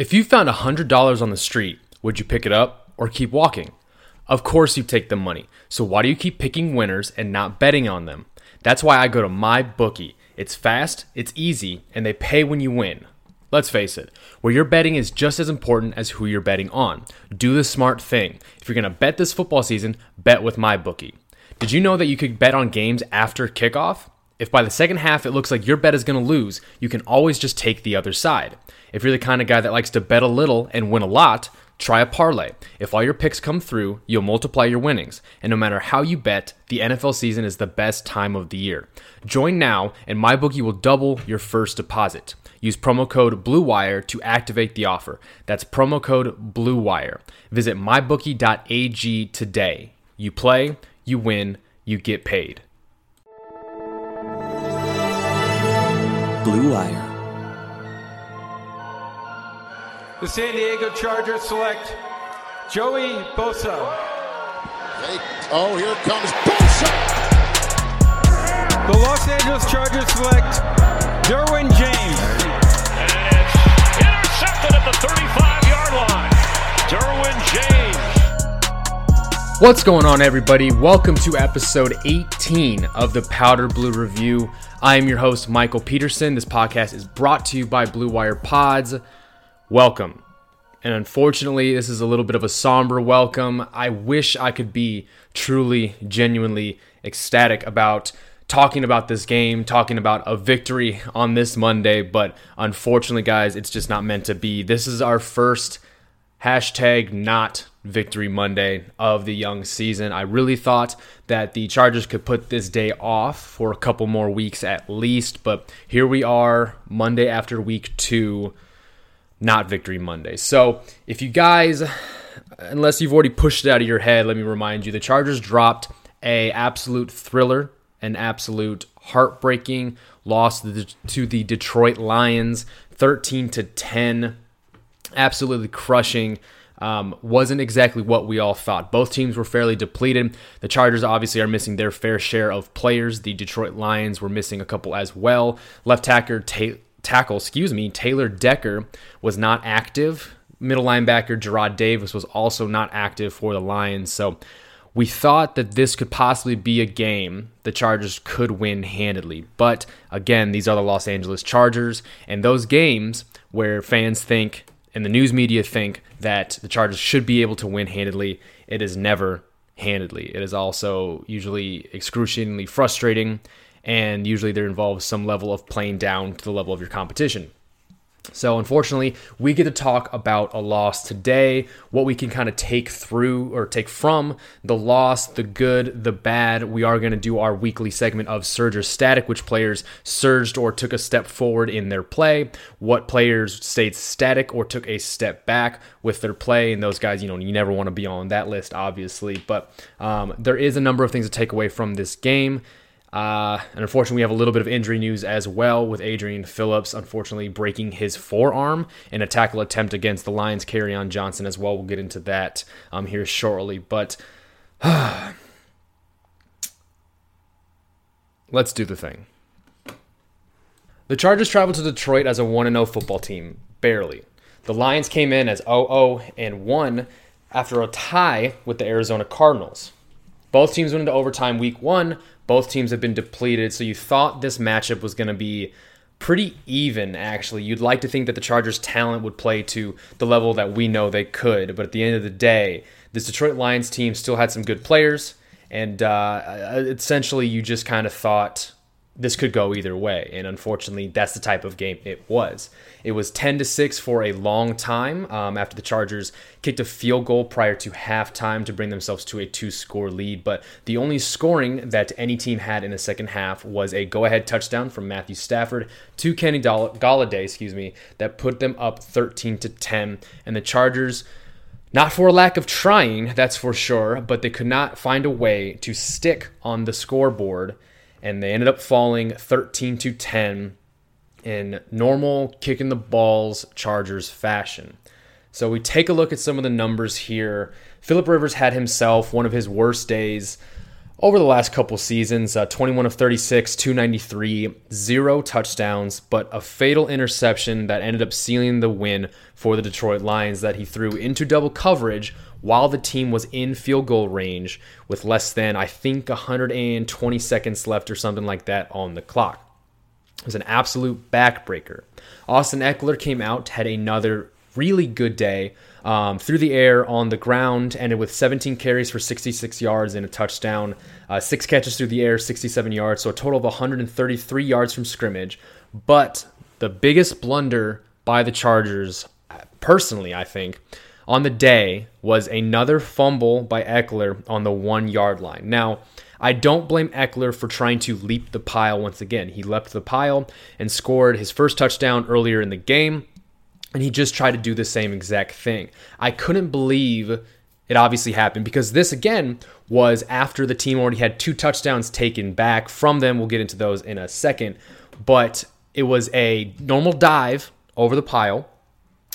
If you found $100 on the street, would you pick it up or keep walking? Of course, you take the money. So, why do you keep picking winners and not betting on them? That's why I go to my bookie. It's fast, it's easy, and they pay when you win. Let's face it, where you're betting is just as important as who you're betting on. Do the smart thing. If you're going to bet this football season, bet with my bookie. Did you know that you could bet on games after kickoff? If by the second half it looks like your bet is going to lose, you can always just take the other side. If you're the kind of guy that likes to bet a little and win a lot, try a parlay. If all your picks come through, you'll multiply your winnings. And no matter how you bet, the NFL season is the best time of the year. Join now, and MyBookie will double your first deposit. Use promo code BLUEWIRE to activate the offer. That's promo code BLUEWIRE. Visit mybookie.ag today. You play, you win, you get paid. Blue Wire. The San Diego Chargers select Joey Bosa. Hey, oh, here comes Bosa. The Los Angeles Chargers select Derwin James. And it's intercepted at the 35 yard line. Derwin James. What's going on, everybody? Welcome to episode 18 of the Powder Blue Review. I am your host, Michael Peterson. This podcast is brought to you by Blue Wire Pods. Welcome. And unfortunately, this is a little bit of a somber welcome. I wish I could be truly, genuinely ecstatic about talking about this game, talking about a victory on this Monday, but unfortunately, guys, it's just not meant to be. This is our first hashtag not victory Monday of the young season. I really thought that the Chargers could put this day off for a couple more weeks at least, but here we are, Monday after week two not Victory Monday. So if you guys, unless you've already pushed it out of your head, let me remind you: the Chargers dropped a absolute thriller, an absolute heartbreaking loss to the Detroit Lions, 13 to 10, absolutely crushing. Um, wasn't exactly what we all thought. Both teams were fairly depleted. The Chargers obviously are missing their fair share of players. The Detroit Lions were missing a couple as well. Left tackle tackle, excuse me, Taylor Decker was not active. Middle linebacker Jarrad Davis was also not active for the Lions. So we thought that this could possibly be a game the Chargers could win handedly. But again, these are the Los Angeles Chargers, and those games where fans think and the news media think that the Chargers should be able to win handedly, it is never handedly. It is also usually excruciatingly frustrating and usually there involves some level of playing down to the level of your competition. So, unfortunately, we get to talk about a loss today, what we can kind of take through or take from the loss, the good, the bad. We are going to do our weekly segment of Surge or Static, which players surged or took a step forward in their play, what players stayed static or took a step back with their play. And those guys, you know, you never want to be on that list, obviously. But um, there is a number of things to take away from this game. Uh, and unfortunately, we have a little bit of injury news as well with Adrian Phillips, unfortunately, breaking his forearm in a tackle attempt against the Lions' Kerryon Johnson as well. We'll get into that um, here shortly. But let's do the thing. The Chargers traveled to Detroit as a 1 0 football team, barely. The Lions came in as 0 0 and 1 after a tie with the Arizona Cardinals. Both teams went into overtime week one, both teams have been depleted, so you thought this matchup was going to be pretty even, actually. You'd like to think that the Chargers' talent would play to the level that we know they could, but at the end of the day, this Detroit Lions team still had some good players, and uh, essentially you just kind of thought this could go either way. And unfortunately, that's the type of game it was. It was 10 to 6 for a long time um, after the Chargers kicked a field goal prior to halftime to bring themselves to a two score lead. But the only scoring that any team had in the second half was a go ahead touchdown from Matthew Stafford to Kenny Golladay, excuse me, that put them up 13 to 10. And the Chargers. Not for a lack of trying, that's for sure, but they could not find a way to stick on the scoreboard and they ended up falling 13 to 10 in normal kicking the balls Chargers fashion. So we take a look at some of the numbers here. Philip Rivers had himself one of his worst days over the last couple seasons uh, 21 of 36, 293, zero touchdowns, but a fatal interception that ended up sealing the win for the Detroit Lions that he threw into double coverage while the team was in field goal range with less than, I think, 120 seconds left or something like that on the clock. It was an absolute backbreaker. Austin Ekeler came out, had another really good day um, through the air on the ground, ended with 17 carries for 66 yards and a touchdown, uh, six catches through the air, 67 yards, so a total of 133 yards from scrimmage. But the biggest blunder by the Chargers, personally, I think, on the day was another fumble by Ekeler on the one yard line. Now, I don't blame Ekeler for trying to leap the pile once again. He leapt the pile and scored his first touchdown earlier in the game. And he just tried to do the same exact thing. I couldn't believe it obviously happened because this, again, was after the team already had two touchdowns taken back from them. We'll get into those in a second. But it was a normal dive over the pile.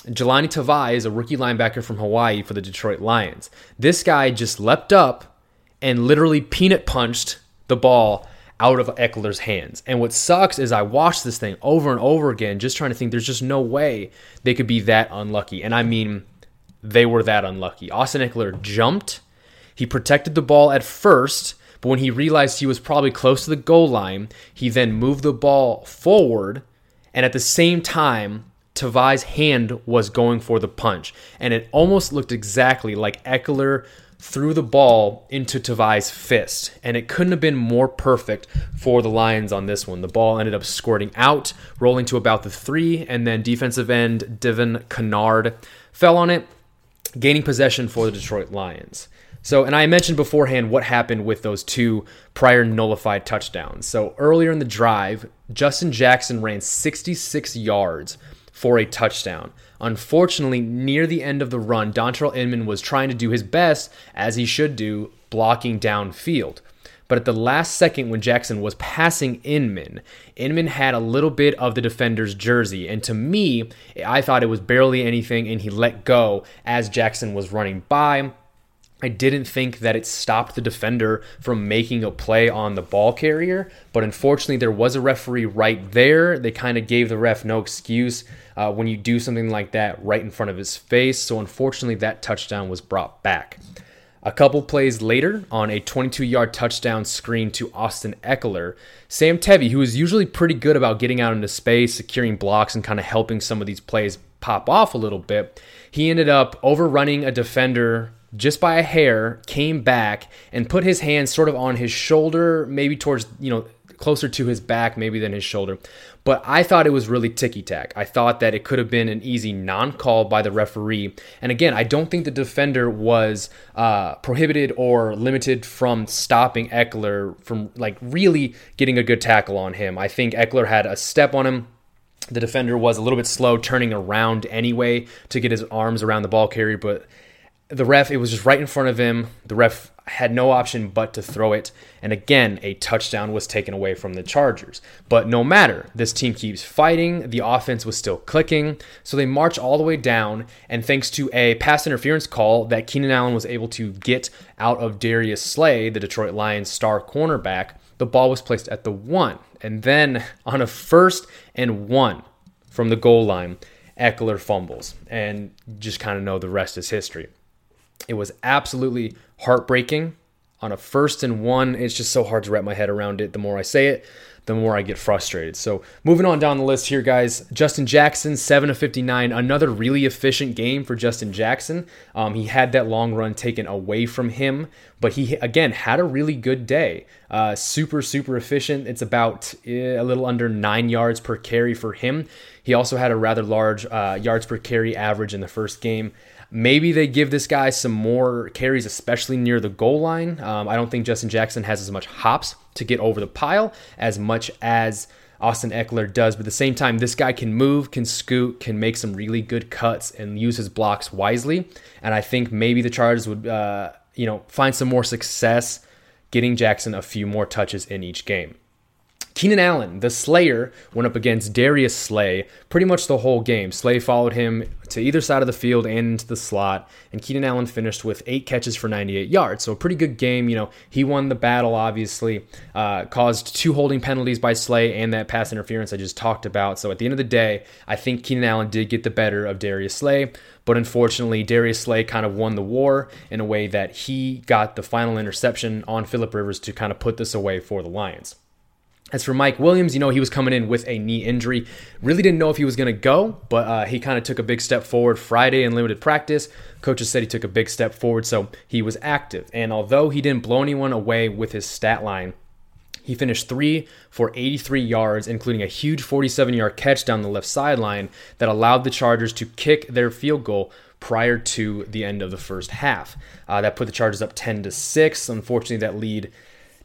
Jahlani Tavai is a rookie linebacker from Hawaii for the Detroit Lions. This guy just leapt up and literally peanut punched the ball out of Ekeler's hands. And what sucks is I watched this thing over and over again, just trying to think there's just no way they could be that unlucky. And I mean, they were that unlucky. Austin Ekeler jumped. He protected the ball at first, but when he realized he was probably close to the goal line, he then moved the ball forward. And at the same time, Tavai's hand was going for the punch. And it almost looked exactly like Ekeler threw the ball into Tavai's fist, and it couldn't have been more perfect for the Lions on this one. The ball ended up squirting out, rolling to about the three, and then defensive end Devon Kennard fell on it, gaining possession for the Detroit Lions. So, and I mentioned beforehand what happened with those two prior nullified touchdowns. So, earlier in the drive, Justin Jackson ran 66 yards for a touchdown. Unfortunately, near the end of the run, Dontrelle Inman was trying to do his best, as he should do, blocking downfield. But at the last second, when Jackson was passing Inman, Inman had a little bit of the defender's jersey. And to me, I thought it was barely anything, and he let go as Jackson was running by. I didn't think that it stopped the defender from making a play on the ball carrier, but unfortunately, there was a referee right there. They kind of gave the ref no excuse uh, when you do something like that right in front of his face. So, unfortunately, that touchdown was brought back. A couple plays later, on a 22 yard touchdown screen to Austin Ekeler, Sam Tevi, who is usually pretty good about getting out into space, securing blocks, and kind of helping some of these plays pop off a little bit, he ended up overrunning a defender just by a hair, came back and put his hand sort of on his shoulder, maybe towards, you know, closer to his back maybe than his shoulder. But I thought it was really ticky tack. I thought that it could have been an easy non call by the referee. And again, I don't think the defender was uh, prohibited or limited from stopping Ekeler from like really getting a good tackle on him. I think Ekeler had a step on him. The defender was a little bit slow turning around anyway to get his arms around the ball carrier, but the ref, it was just right in front of him. The ref had no option but to throw it. And again, a touchdown was taken away from the Chargers. But no matter, this team keeps fighting. The offense was still clicking. So they march all the way down. And thanks to a pass interference call that Keenan Allen was able to get out of Darius Slay, the Detroit Lions star cornerback, the ball was placed at the one. And then on a first and one from the goal line, Ekeler fumbles. And just kind of know the rest is history. It was absolutely heartbreaking. On a first and one, it's just so hard to wrap my head around it. The more I say it, the more I get frustrated. So, moving on down the list here, guys. Justin Jackson, 7 of 59. Another really efficient game for Justin Jackson. Um, he had that long run taken away from him, but he, again, had a really good day. Uh, super, super efficient. It's about eh, a little under nine yards per carry for him. He also had a rather large uh, yards per carry average in the first game. Maybe they give this guy some more carries, especially near the goal line. Um, I don't think Justin Jackson has as much hops to get over the pile as much as Austin Ekeler does. But at the same time, this guy can move, can scoot, can make some really good cuts, and use his blocks wisely. And I think maybe the Chargers would, uh, you know, find some more success getting Jackson a few more touches in each game. Keenan Allen, the Slayer, went up against Darius Slay pretty much the whole game. Slay followed him to either side of the field and into the slot, and Keenan Allen finished with eight catches for 98 yards. So a pretty good game. You know, he won the battle, obviously, uh, caused two holding penalties by Slay and that pass interference I just talked about. So at the end of the day, I think Keenan Allen did get the better of Darius Slay. But unfortunately, Darius Slay kind of won the war in a way that he got the final interception on Philip Rivers to kind of put this away for the Lions. As for Mike Williams, you know, he was coming in with a knee injury. Really didn't know if he was going to go, but uh, he kind of took a big step forward Friday in limited practice. Coaches said he took a big step forward, so he was active. And although he didn't blow anyone away with his stat line, he finished three for 83 yards, including a huge 47 yard catch down the left sideline that allowed the Chargers to kick their field goal prior to the end of the first half. Uh, that put the Chargers up 10 to 6. Unfortunately, that lead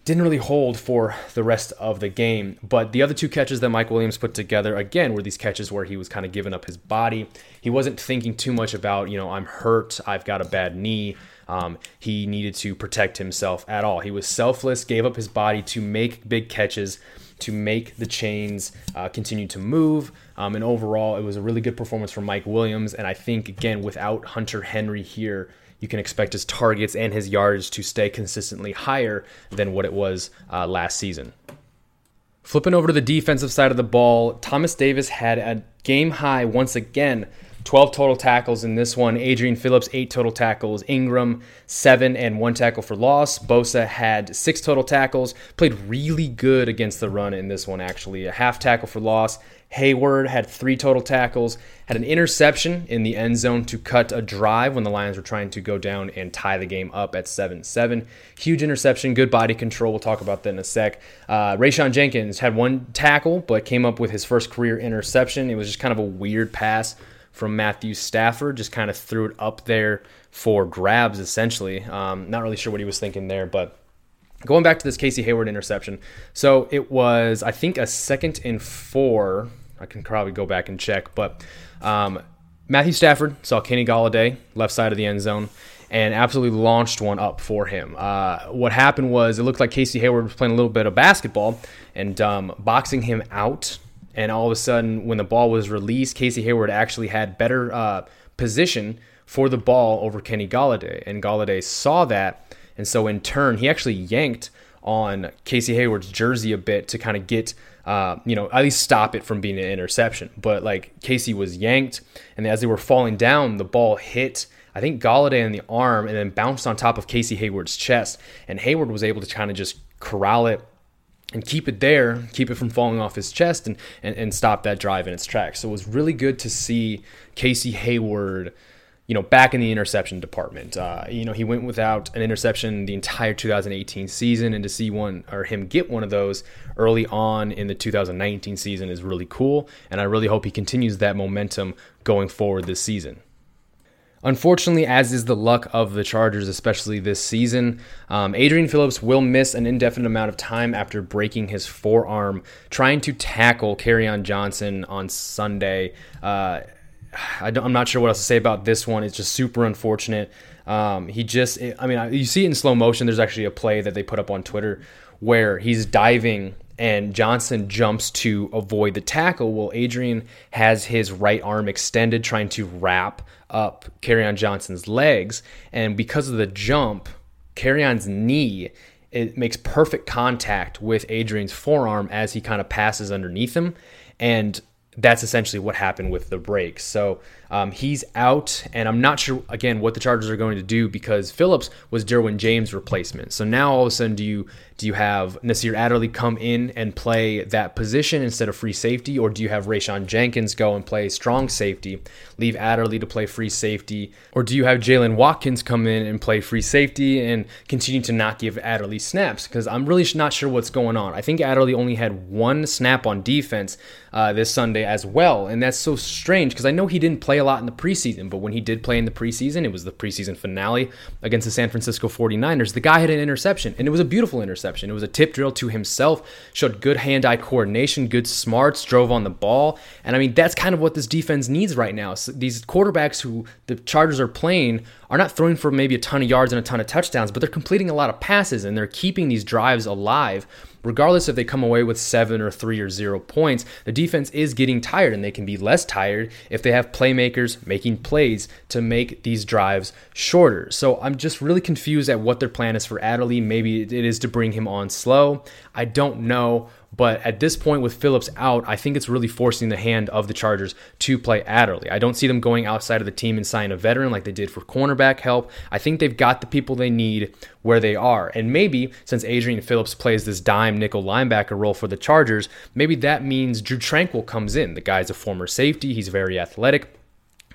didn't really hold for the rest of the game. But the other two catches that Mike Williams put together, again, were these catches where he was kind of giving up his body. He wasn't thinking too much about, you know, I'm hurt, I've got a bad knee. Um, he needed to protect himself at all. He was selfless, gave up his body to make big catches, to make the chains uh, continue to move. Um, and overall, it was a really good performance from Mike Williams. And I think, again, without Hunter Henry here, you can expect his targets and his yards to stay consistently higher than what it was uh, last season. Flipping over to the defensive side of the ball, Thomas Davis had a game high once again 12 total tackles in this one. Adrian Phillips, eight total tackles. Ingram, seven and one tackle for loss. Bosa had six total tackles. Played really good against the run in this one, actually. A half tackle for loss. Hayward had three total tackles, had an interception in the end zone to cut a drive when the Lions were trying to go down and tie the game up at 7 7. Huge interception, good body control. We'll talk about that in a sec. Uh, Rayshawn Jenkins had one tackle, but came up with his first career interception. It was just kind of a weird pass from Matthew Stafford. Just kind of threw it up there for grabs, essentially. Um, not really sure what he was thinking there, but going back to this Casey Hayward interception. So it was, I think, a second and four. I can probably go back and check, but um, Matthew Stafford saw Kenny Golladay left side of the end zone and absolutely launched one up for him. Uh, what happened was it looked like Casey Hayward was playing a little bit of basketball and um, boxing him out and all of a sudden, when the ball was released, Casey Hayward actually had better uh, position for the ball over Kenny Golladay. and Golladay saw that, and so in turn, he actually yanked on Casey Hayward's jersey a bit to kind of get, uh, you know, at least stop it from being an interception. But like Casey was yanked, and as they were falling down, the ball hit. I think Golladay in the arm and then bounced on top of Casey Hayward's chest, and Hayward was able to kind of just corral it and keep it there, keep it from falling off his chest and, and, and stop that drive in its tracks. So it was really good to see Casey Hayward, you know, back in the interception department. Uh, you know, he went without an interception the entire 2018 season, and to see one or him get one of those early on in the 2019 season is really cool. And I really hope he continues that momentum going forward this season. Unfortunately, as is the luck of the Chargers, especially this season, um, Adrian Phillips will miss an indefinite amount of time after breaking his forearm trying to tackle on Johnson on Sunday. Uh, I am not sure what else to say about this one. It's just super unfortunate. Um, he just, I mean, you see it in slow motion. There's actually a play that they put up on Twitter where he's diving and Johnson jumps to avoid the tackle. Well, Adrian has his right arm extended, trying to wrap up on Johnson's legs, and because of the jump, On's knee it makes perfect contact with Adrian's forearm as he kind of passes underneath him, and that's essentially what happened with the break. So um, he's out, and I'm not sure again what the Chargers are going to do because Phillips was Derwin James' replacement. So now all of a sudden, do you do you have Nasir Adderley come in and play that position instead of free safety, or do you have Rayshawn Jenkins go and play strong safety, leave Adderley to play free safety, or do you have Jaylen Watkins come in and play free safety and continue to not give Adderley snaps? Because I'm really not sure what's going on. I think Adderley only had one snap on defense uh, this Sunday as well, and that's so strange because I know he didn't play a lot in the preseason, but when he did play in the preseason, it was the preseason finale against the San Francisco 49ers. The guy had an interception, and it was a beautiful interception. It was a tip drill to himself, showed good hand eye coordination, good smarts, drove on the ball. And I mean, that's kind of what this defense needs right now. So these quarterbacks who the Chargers are playing are not throwing for maybe a ton of yards and a ton of touchdowns, but they're completing a lot of passes and they're keeping these drives alive regardless if they come away with seven or three or zero points, the defense is getting tired and they can be less tired if they have playmakers making plays to make these drives shorter. So I'm just really confused at what their plan is for Adderley. Maybe it is to bring him on slow. I don't know. But at this point, with Phillips out, I think it's really forcing the hand of the Chargers to play Adderley. I don't see them going outside of the team and signing a veteran like they did for cornerback help. I think they've got the people they need where they are. And maybe since Adrian Phillips plays this dime nickel linebacker role for the Chargers, maybe that means Drue Tranquill comes in. The guy's a former safety, he's very athletic.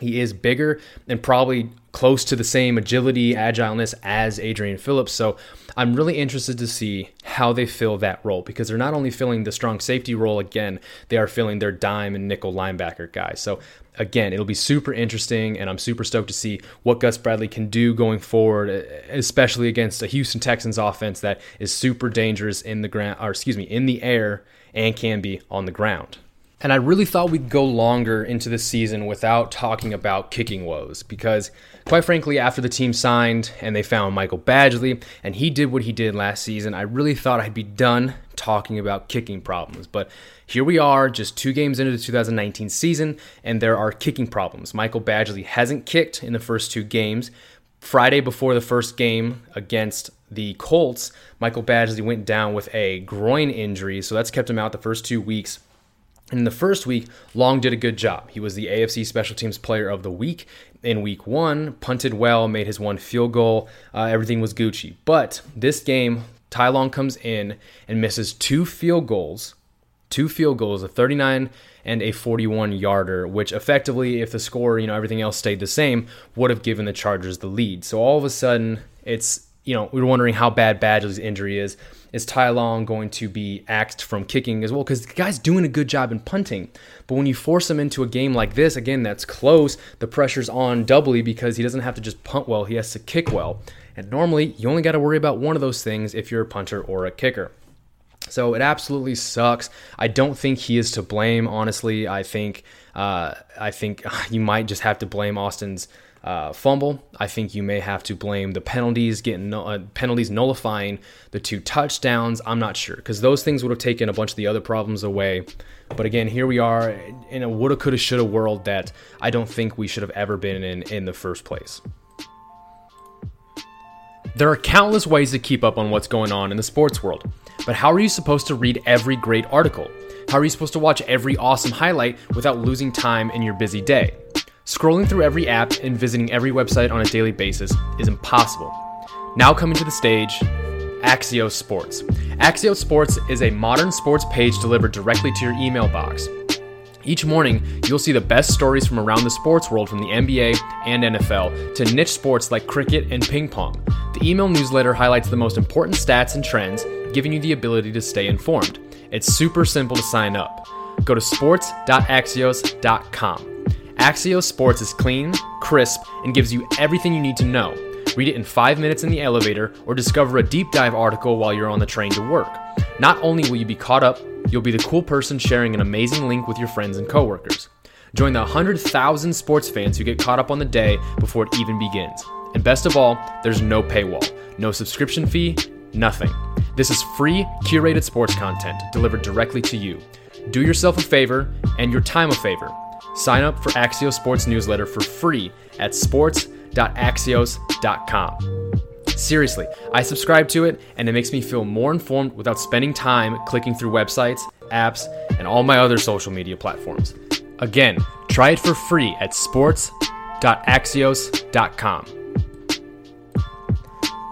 He is bigger and probably close to the same agility, agileness as Adrian Phillips. So I'm really interested to see how they fill that role because they're not only filling the strong safety role again, they are filling their dime and nickel linebacker guys. So again, it'll be super interesting, and I'm super stoked to see what Gus Bradley can do going forward, especially against a Houston Texans offense that is super dangerous in the ground, or excuse me, in the air and can be on the ground. And I really thought we'd go longer into the season without talking about kicking woes because, quite frankly, after the team signed and they found Michael Badgley and he did what he did last season, I really thought I'd be done talking about kicking problems. But here we are, just two games into the 2019 season, and there are kicking problems. Michael Badgley hasn't kicked in the first two games. Friday before the first game against the Colts, Michael Badgley went down with a groin injury, so that's kept him out the first two weeks in the first week, Long did a good job. He was the AFC Special Teams Player of the Week in week one, punted well, made his one field goal. Uh, everything was Gucci. But this game, Ty Long comes in and misses two field goals, two field goals, a 39 and a 41 yarder, which effectively, if the score, you know, everything else stayed the same, would have given the Chargers the lead. So all of a sudden, it's, you know, we were wondering how bad Badgley's injury is. Is Ty Long going to be axed from kicking as well? Because the guy's doing a good job in punting. But when you force him into a game like this, again, that's close, the pressure's on doubly because he doesn't have to just punt well, he has to kick well. And normally, you only got to worry about one of those things if you're a punter or a kicker. So it absolutely sucks. I don't think he is to blame. Honestly, I think uh, I think you might just have to blame Austin's uh, fumble. I think you may have to blame the penalties, getting uh, penalties nullifying the two touchdowns. I'm not sure because those things would have taken a bunch of the other problems away. But again, here we are in a woulda, coulda, shoulda world that I don't think we should have ever been in in the first place. There are countless ways to keep up on what's going on in the sports world, but how are you supposed to read every great article? How are you supposed to watch every awesome highlight without losing time in your busy day? Scrolling through every app and visiting every website on a daily basis is impossible. Now coming to the stage, Axios Sports. Axios Sports is a modern sports page delivered directly to your email box. Each morning, you'll see the best stories from around the sports world from the NBA and NFL to niche sports like cricket and ping pong. The email newsletter highlights the most important stats and trends, giving you the ability to stay informed. It's super simple to sign up. Go to sports.axios.com. Axios Sports is clean, crisp, and gives you everything you need to know. Read it in five minutes in the elevator or discover a deep dive article while you're on the train to work. Not only will you be caught up, you'll be the cool person sharing an amazing link with your friends and coworkers. Join the 100,000 sports fans who get caught up on the day before it even begins. And best of all, there's no paywall, no subscription fee, nothing. This is free, curated sports content delivered directly to you. Do yourself a favor and your time a favor Sign up for Axios Sports newsletter for free at sports.axios.com. Seriously, I subscribe to it and it makes me feel more informed without spending time clicking through websites, apps, and all my other social media platforms. Again, try it for free at sports.axios.com.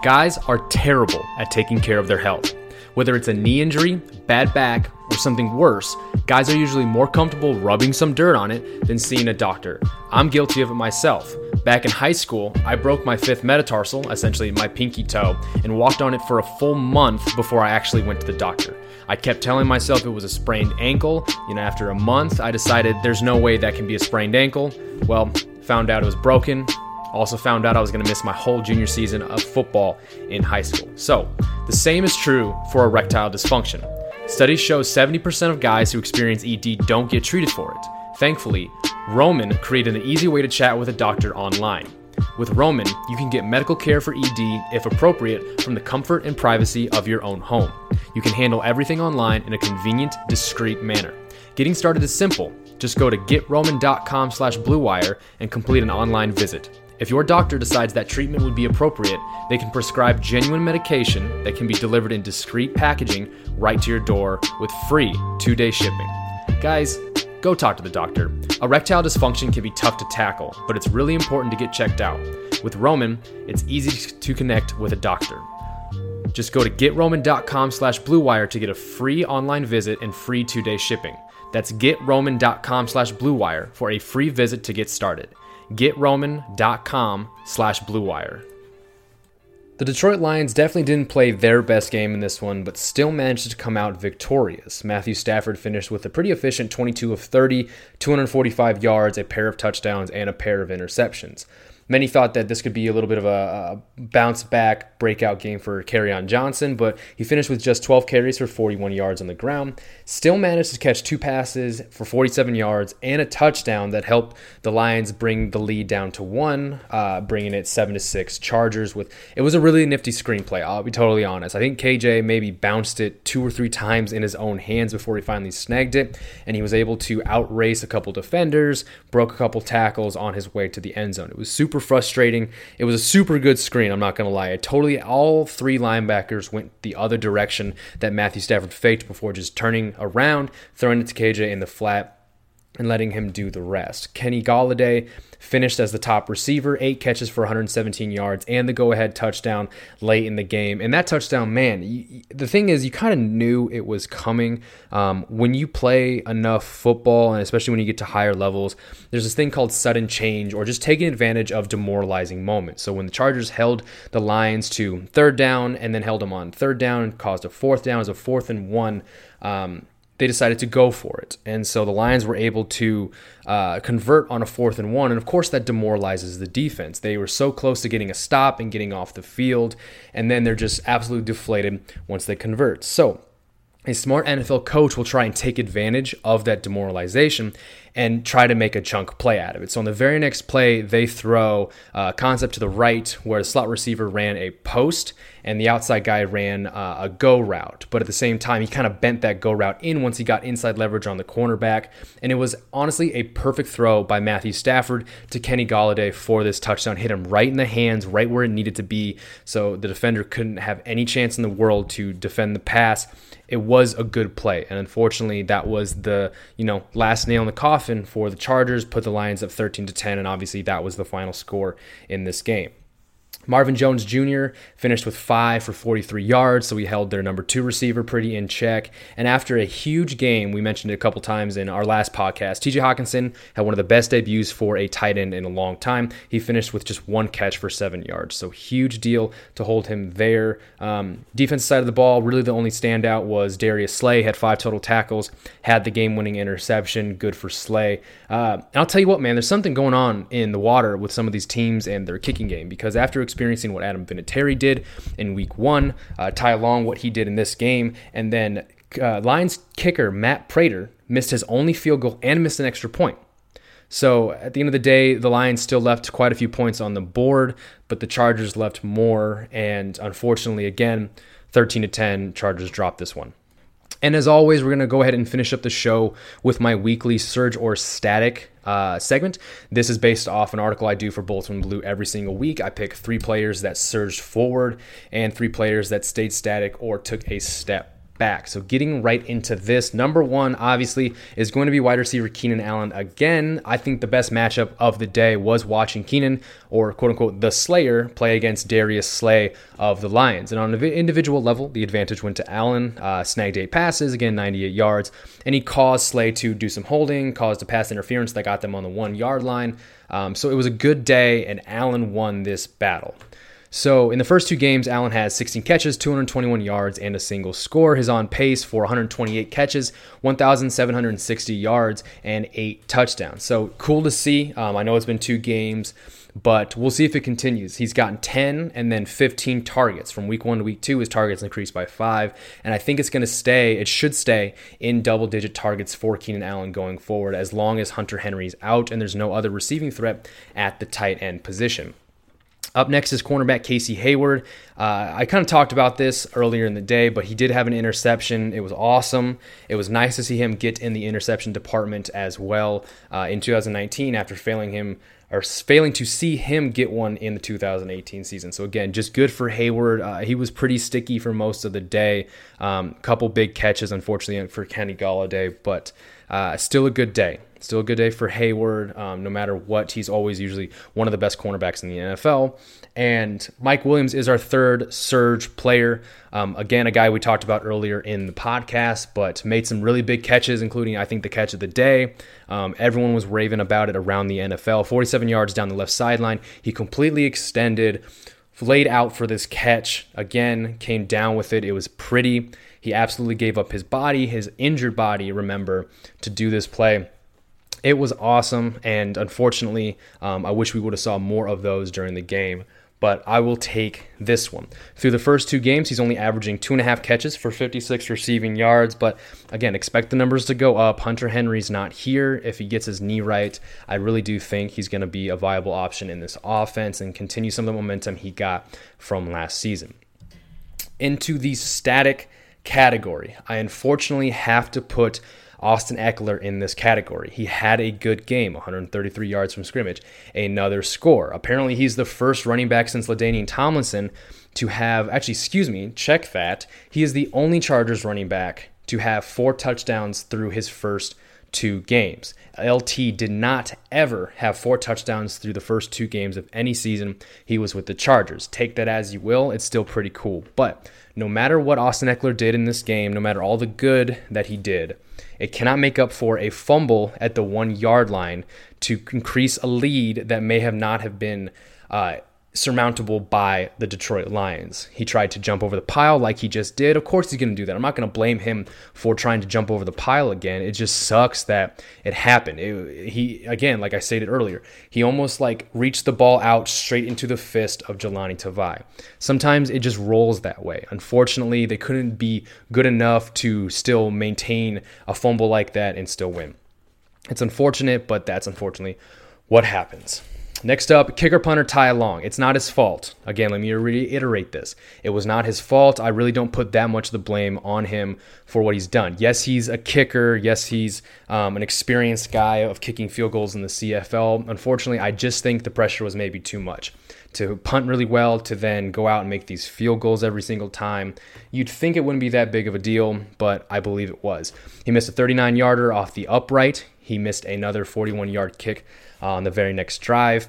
Guys are terrible at taking care of their health. Whether it's a knee injury, bad back, or something worse, guys are usually more comfortable rubbing some dirt on it than seeing a doctor. I'm guilty of it myself. Back in high school, I broke my fifth metatarsal, essentially my pinky toe, and walked on it for a full month before I actually went to the doctor. I kept telling myself it was a sprained ankle. Know, after a month, I decided there's no way that can be a sprained ankle. Well, found out it was broken. Also, found out I was going to miss my whole junior season of football in high school. So, the same is true for erectile dysfunction. Studies show 70% of guys who experience ED don't get treated for it. Thankfully, Roman created an easy way to chat with a doctor online. With Roman, you can get medical care for ED, if appropriate, from the comfort and privacy of your own home. You can handle everything online in a convenient, discreet manner. Getting started is simple. Just go to getroman.com slash bluewire and complete an online visit. If your doctor decides that treatment would be appropriate, they can prescribe genuine medication that can be delivered in discreet packaging right to your door with free two day shipping. Guys, go talk to the doctor. Erectile dysfunction can be tough to tackle, but it's really important to get checked out. With Roman, it's easy to connect with a doctor. Just go to getroman.com slash bluewire to get a free online visit and free two-day shipping. That's getroman.com slash bluewire for a free visit to get started. getroman.com slash bluewire. The Detroit Lions definitely didn't play their best game in this one, but still managed to come out victorious. Matthew Stafford finished with a pretty efficient 22 of 30, 245 yards, a pair of touchdowns, and a pair of interceptions. Many thought that this could be a little bit of a, a bounce back breakout game for on Johnson, but he finished with just 12 carries for 41 yards on the ground. Still managed to catch two passes for 47 yards and a touchdown that helped the Lions bring the lead down to one, uh, bringing it seven to six. Chargers with it was a really nifty screenplay. I'll be totally honest. I think KJ maybe bounced it two or three times in his own hands before he finally snagged it, and he was able to outrace a couple defenders, broke a couple tackles on his way to the end zone. It was super super frustrating. It was a super good screen, I'm not going to lie. I totally, all three linebackers went the other direction that Matthew Stafford faked before just turning around, throwing it to KJ in the flat, and letting him do the rest. Kenny Golladay finished as the top receiver, eight catches for 117 yards, and the go ahead touchdown late in the game. And that touchdown, man, you, the thing is, you kind of knew it was coming. Um, when you play enough football, and especially when you get to higher levels, there's this thing called sudden change or just taking advantage of demoralizing moments. So when the Chargers held the Lions to third down and then held them on third down, caused a fourth down as a fourth and one. Um, they decided to go for it. And so the Lions were able to uh, convert on a fourth and one. And of course, that demoralizes the defense. They were so close to getting a stop and getting off the field. And then they're just absolutely deflated once they convert. So a smart NFL coach will try and take advantage of that demoralization and try to make a chunk play out of it. So on the very next play, they throw a concept to the right where the slot receiver ran a post and the outside guy ran uh, a go route. But at the same time, he kind of bent that go route in once he got inside leverage on the cornerback. And it was honestly a perfect throw by Matthew Stafford to Kenny Golladay for this touchdown. Hit him right in the hands, right where it needed to be. So the defender couldn't have any chance in the world to defend the pass it was a good play. And unfortunately, that was the, you know, last nail in the coffin for the Chargers, put the Lions up 13 to 10, and obviously that was the final score in this game. Marvin Jones Jr. finished with five for 43 yards, so he held their number two receiver pretty in check. And after a huge game, we mentioned it a couple times in our last podcast, TJ Hockenson had one of the best debuts for a tight end in a long time. He finished with just one catch for seven yards, so huge deal to hold him there. Um, defense side of the ball, really the only standout was Darius Slay, had five total tackles, had the game winning interception, good for Slay. Uh, and I'll tell you what, man, there's something going on in the water with some of these teams and their kicking game because after experiencing what Adam Vinatieri did in week one, uh, Ty Long, what he did in this game, and then uh, Lions kicker Matt Prater missed his only field goal and missed an extra point. So at the end of the day, the Lions still left quite a few points on the board, but the Chargers left more. And unfortunately, again, 13 to 10, Chargers dropped this one. And as always, we're going to go ahead and finish up the show with my weekly surge or static uh, segment. This is based off an article I do for Bulletin Blue every single week. I pick three players that surged forward and three players that stayed static or took a step back. So getting right into this, number one obviously is going to be wide receiver Keenan Allen again. I think the best matchup of the day was watching Keenan or quote unquote the Slayer play against Darius Slay of the Lions. And on an individual level, the advantage went to Allen. Uh, snagged eight passes, again 98 yards, and he caused Slay to do some holding, caused a pass interference that got them on the one yard line. Um, so it was a good day, and Allen won this battle. So in the first two games, Allen has 16 catches, 221 yards, and a single score. He's on pace for 128 catches, 1,760 yards, and eight touchdowns. So cool to see. Um, I know it's been two games but we'll see if it continues. He's gotten 10 and then 15 targets from week one to week two. His targets increased by five, and I think it's going to stay. It should stay in double digit targets for Keenan Allen going forward as long as Hunter Henry's out and there's no other receiving threat at the tight end position. Up next is cornerback Casey Hayward. Uh, I kind of talked about this earlier in the day, but he did have an interception. It was awesome. It was nice to see him get in the interception department as well uh, in 2019 after failing him or failing to see him get one in the 2018 season. So again, just good for Hayward. Uh, he was pretty sticky for most of the day. Um, couple big catches, unfortunately, for Kenny Golladay, but uh, still a good day. Still a good day for Hayward. Um, no matter what, he's always usually one of the best cornerbacks in the NFL. And Mike Williams is our third surge player. Um, again, a guy we talked about earlier in the podcast, but made some really big catches, including, I think, the catch of the day. Um, everyone was raving about it around the NFL. 47 yards down the left sideline. He completely extended, laid out for this catch. Again, came down with it. It was pretty. He absolutely gave up his body, his injured body, remember, to do this play it was awesome, and unfortunately, um, I wish we would have saw more of those during the game. But I will take this one. Through the first two games, he's only averaging two and a half catches for 56 receiving yards. But again, expect the numbers to go up. Hunter Henry's not here. If he gets his knee right, I really do think he's going to be a viable option in this offense and continue some of the momentum he got from last season. Into the static category, I unfortunately have to put Austin Ekeler in this category. He had a good game, 133 yards from scrimmage, another score. Apparently, he's the first running back since LaDainian Tomlinson to have, actually, excuse me, check that. He is the only Chargers running back to have four touchdowns through his first two games. LT did not ever have four touchdowns through the first two games of any season he was with the Chargers. Take that as you will, it's still pretty cool. But no matter what Austin Ekeler did in this game, no matter all the good that he did, it cannot make up for a fumble at the one yard line to increase a lead that may have not have been uh, surmountable by the Detroit Lions. He tried to jump over the pile like he just did. Of course, he's going to do that. I'm not going to blame him for trying to jump over the pile again. It just sucks that it happened. It, he again, like I stated earlier, he almost like reached the ball out straight into the fist of Jahlani Tavai. Sometimes it just rolls that way. Unfortunately, they couldn't be good enough to still maintain a fumble like that and still win. It's unfortunate, but that's unfortunately what happens. Next up, kicker punter Ty Long. It's not his fault. Again, let me reiterate this. It was not his fault. I really don't put that much of the blame on him for what he's done. Yes, he's a kicker. Yes, he's um, an experienced guy of kicking field goals in the CFL. Unfortunately, I just think the pressure was maybe too much. To punt really well, to then go out and make these field goals every single time. You'd think it wouldn't be that big of a deal, but I believe it was. He missed a 39 yarder off the upright. He missed another 41 yard kick uh, on the very next drive.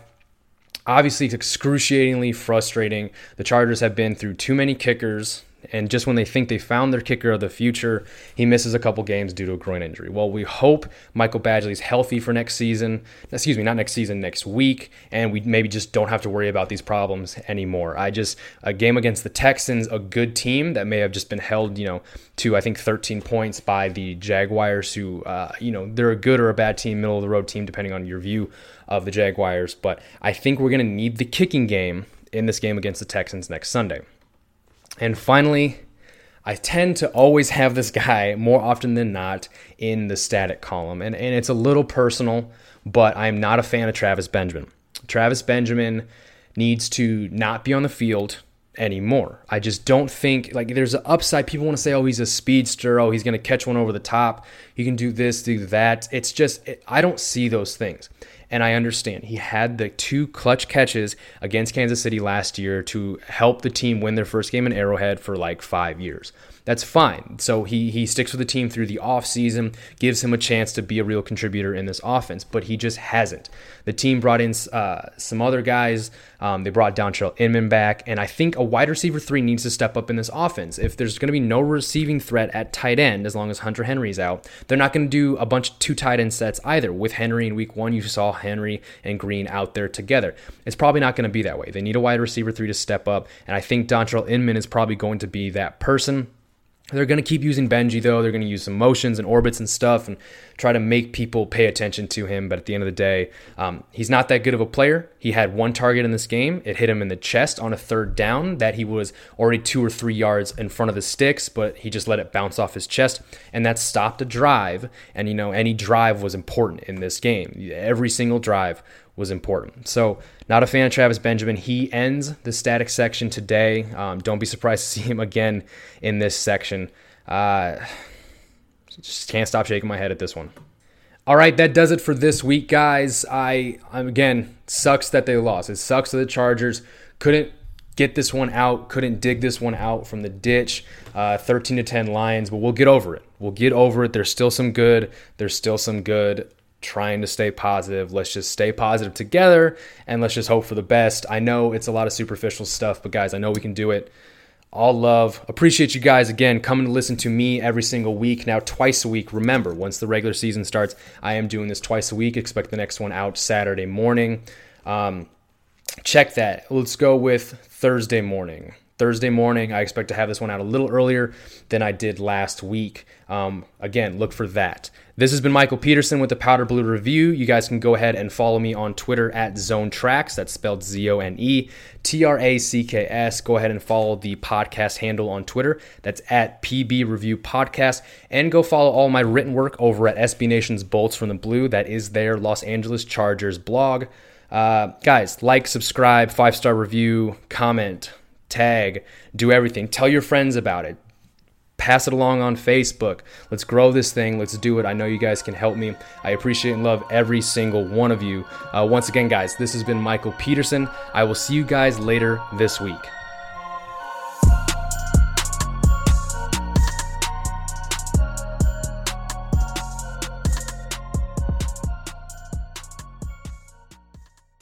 Obviously, it's excruciatingly frustrating. The Chargers have been through too many kickers and just when they think they found their kicker of the future, he misses a couple games due to a groin injury. Well, we hope Michael Badgley is healthy for next season. Excuse me, not next season, next week, and we maybe just don't have to worry about these problems anymore. I just a game against the Texans, a good team that may have just been held, you know, to I think 13 points by the Jaguars, who, uh, you know, they're a good or a bad team, middle of the road team, depending on your view of the Jaguars. But I think we're going to need the kicking game in this game against the Texans next Sunday. And finally, I tend to always have this guy more often than not in the static column. And, and it's a little personal, but I'm not a fan of Travis Benjamin. Travis Benjamin needs to not be on the field anymore. I just don't think like there's an upside. People want to say, oh, he's a speedster. Oh, he's going to catch one over the top. He can do this, do that. It's just, it, I don't see those things. And I understand. He had the two clutch catches against Kansas City last year to help the team win their first game in Arrowhead for like five years that's fine. So he he sticks with the team through the offseason, gives him a chance to be a real contributor in this offense, but he just hasn't. The team brought in uh, some other guys. Um, they brought Dontrelle Inman back, and I think a wide receiver three needs to step up in this offense. If there's going to be no receiving threat at tight end, as long as Hunter Henry's out, they're not going to do a bunch of two tight end sets either. With Henry in week one, you saw Henry and Green out there together. It's probably not going to be that way. They need a wide receiver three to step up, and I think Dontrelle Inman is probably going to be that person. They're going to keep using Benji, though. They're going to use some motions and orbits and stuff and try to make people pay attention to him. But at the end of the day, um, he's not that good of a player. He had one target in this game. It hit him in the chest on a third down that he was already two or three yards in front of the sticks, but he just let it bounce off his chest. And that stopped a drive. And, you know, any drive was important in this game. Every single drive was important. So, not a fan of Travis Benjamin. He ends the static section today. Um, don't be surprised to see him again in this section. Uh, just can't stop shaking my head at this one. All right, that does it for this week, guys. I again sucks that they lost. It sucks that the Chargers couldn't get this one out, couldn't dig this one out from the ditch. Uh, 13 to 10 Lions, but we'll get over it. We'll get over it. There's still some good. There's still some good. Trying to stay positive. Let's just stay positive together and let's just hope for the best. I know it's a lot of superficial stuff, but guys, I know we can do it. All love. Appreciate you guys again coming to listen to me every single week, now twice a week. Remember, once the regular season starts, I am doing this twice a week. Expect the next one out Saturday morning. Um, check that. Let's go with Thursday morning. Thursday morning. I expect to have this one out a little earlier than I did last week. Um, again, look for that. This has been Michael Peterson with the Powder Blue Review. You guys can go ahead and follow me on Twitter at Zone Tracks. That's spelled Z O N E T R A C K S. Go ahead and follow the podcast handle on Twitter. That's at PB Review Podcast. And go follow all my written work over at SB Nation's Bolts from the Blue. That is their Los Angeles Chargers blog. Uh, guys, like, subscribe, five star review, comment, tag, do everything. Tell your friends about it. Pass it along on Facebook. Let's grow this thing. Let's do it. I know you guys can help me. I appreciate and love every single one of you. Uh, once again, guys, this has been Michael Peterson. I will see you guys later this week.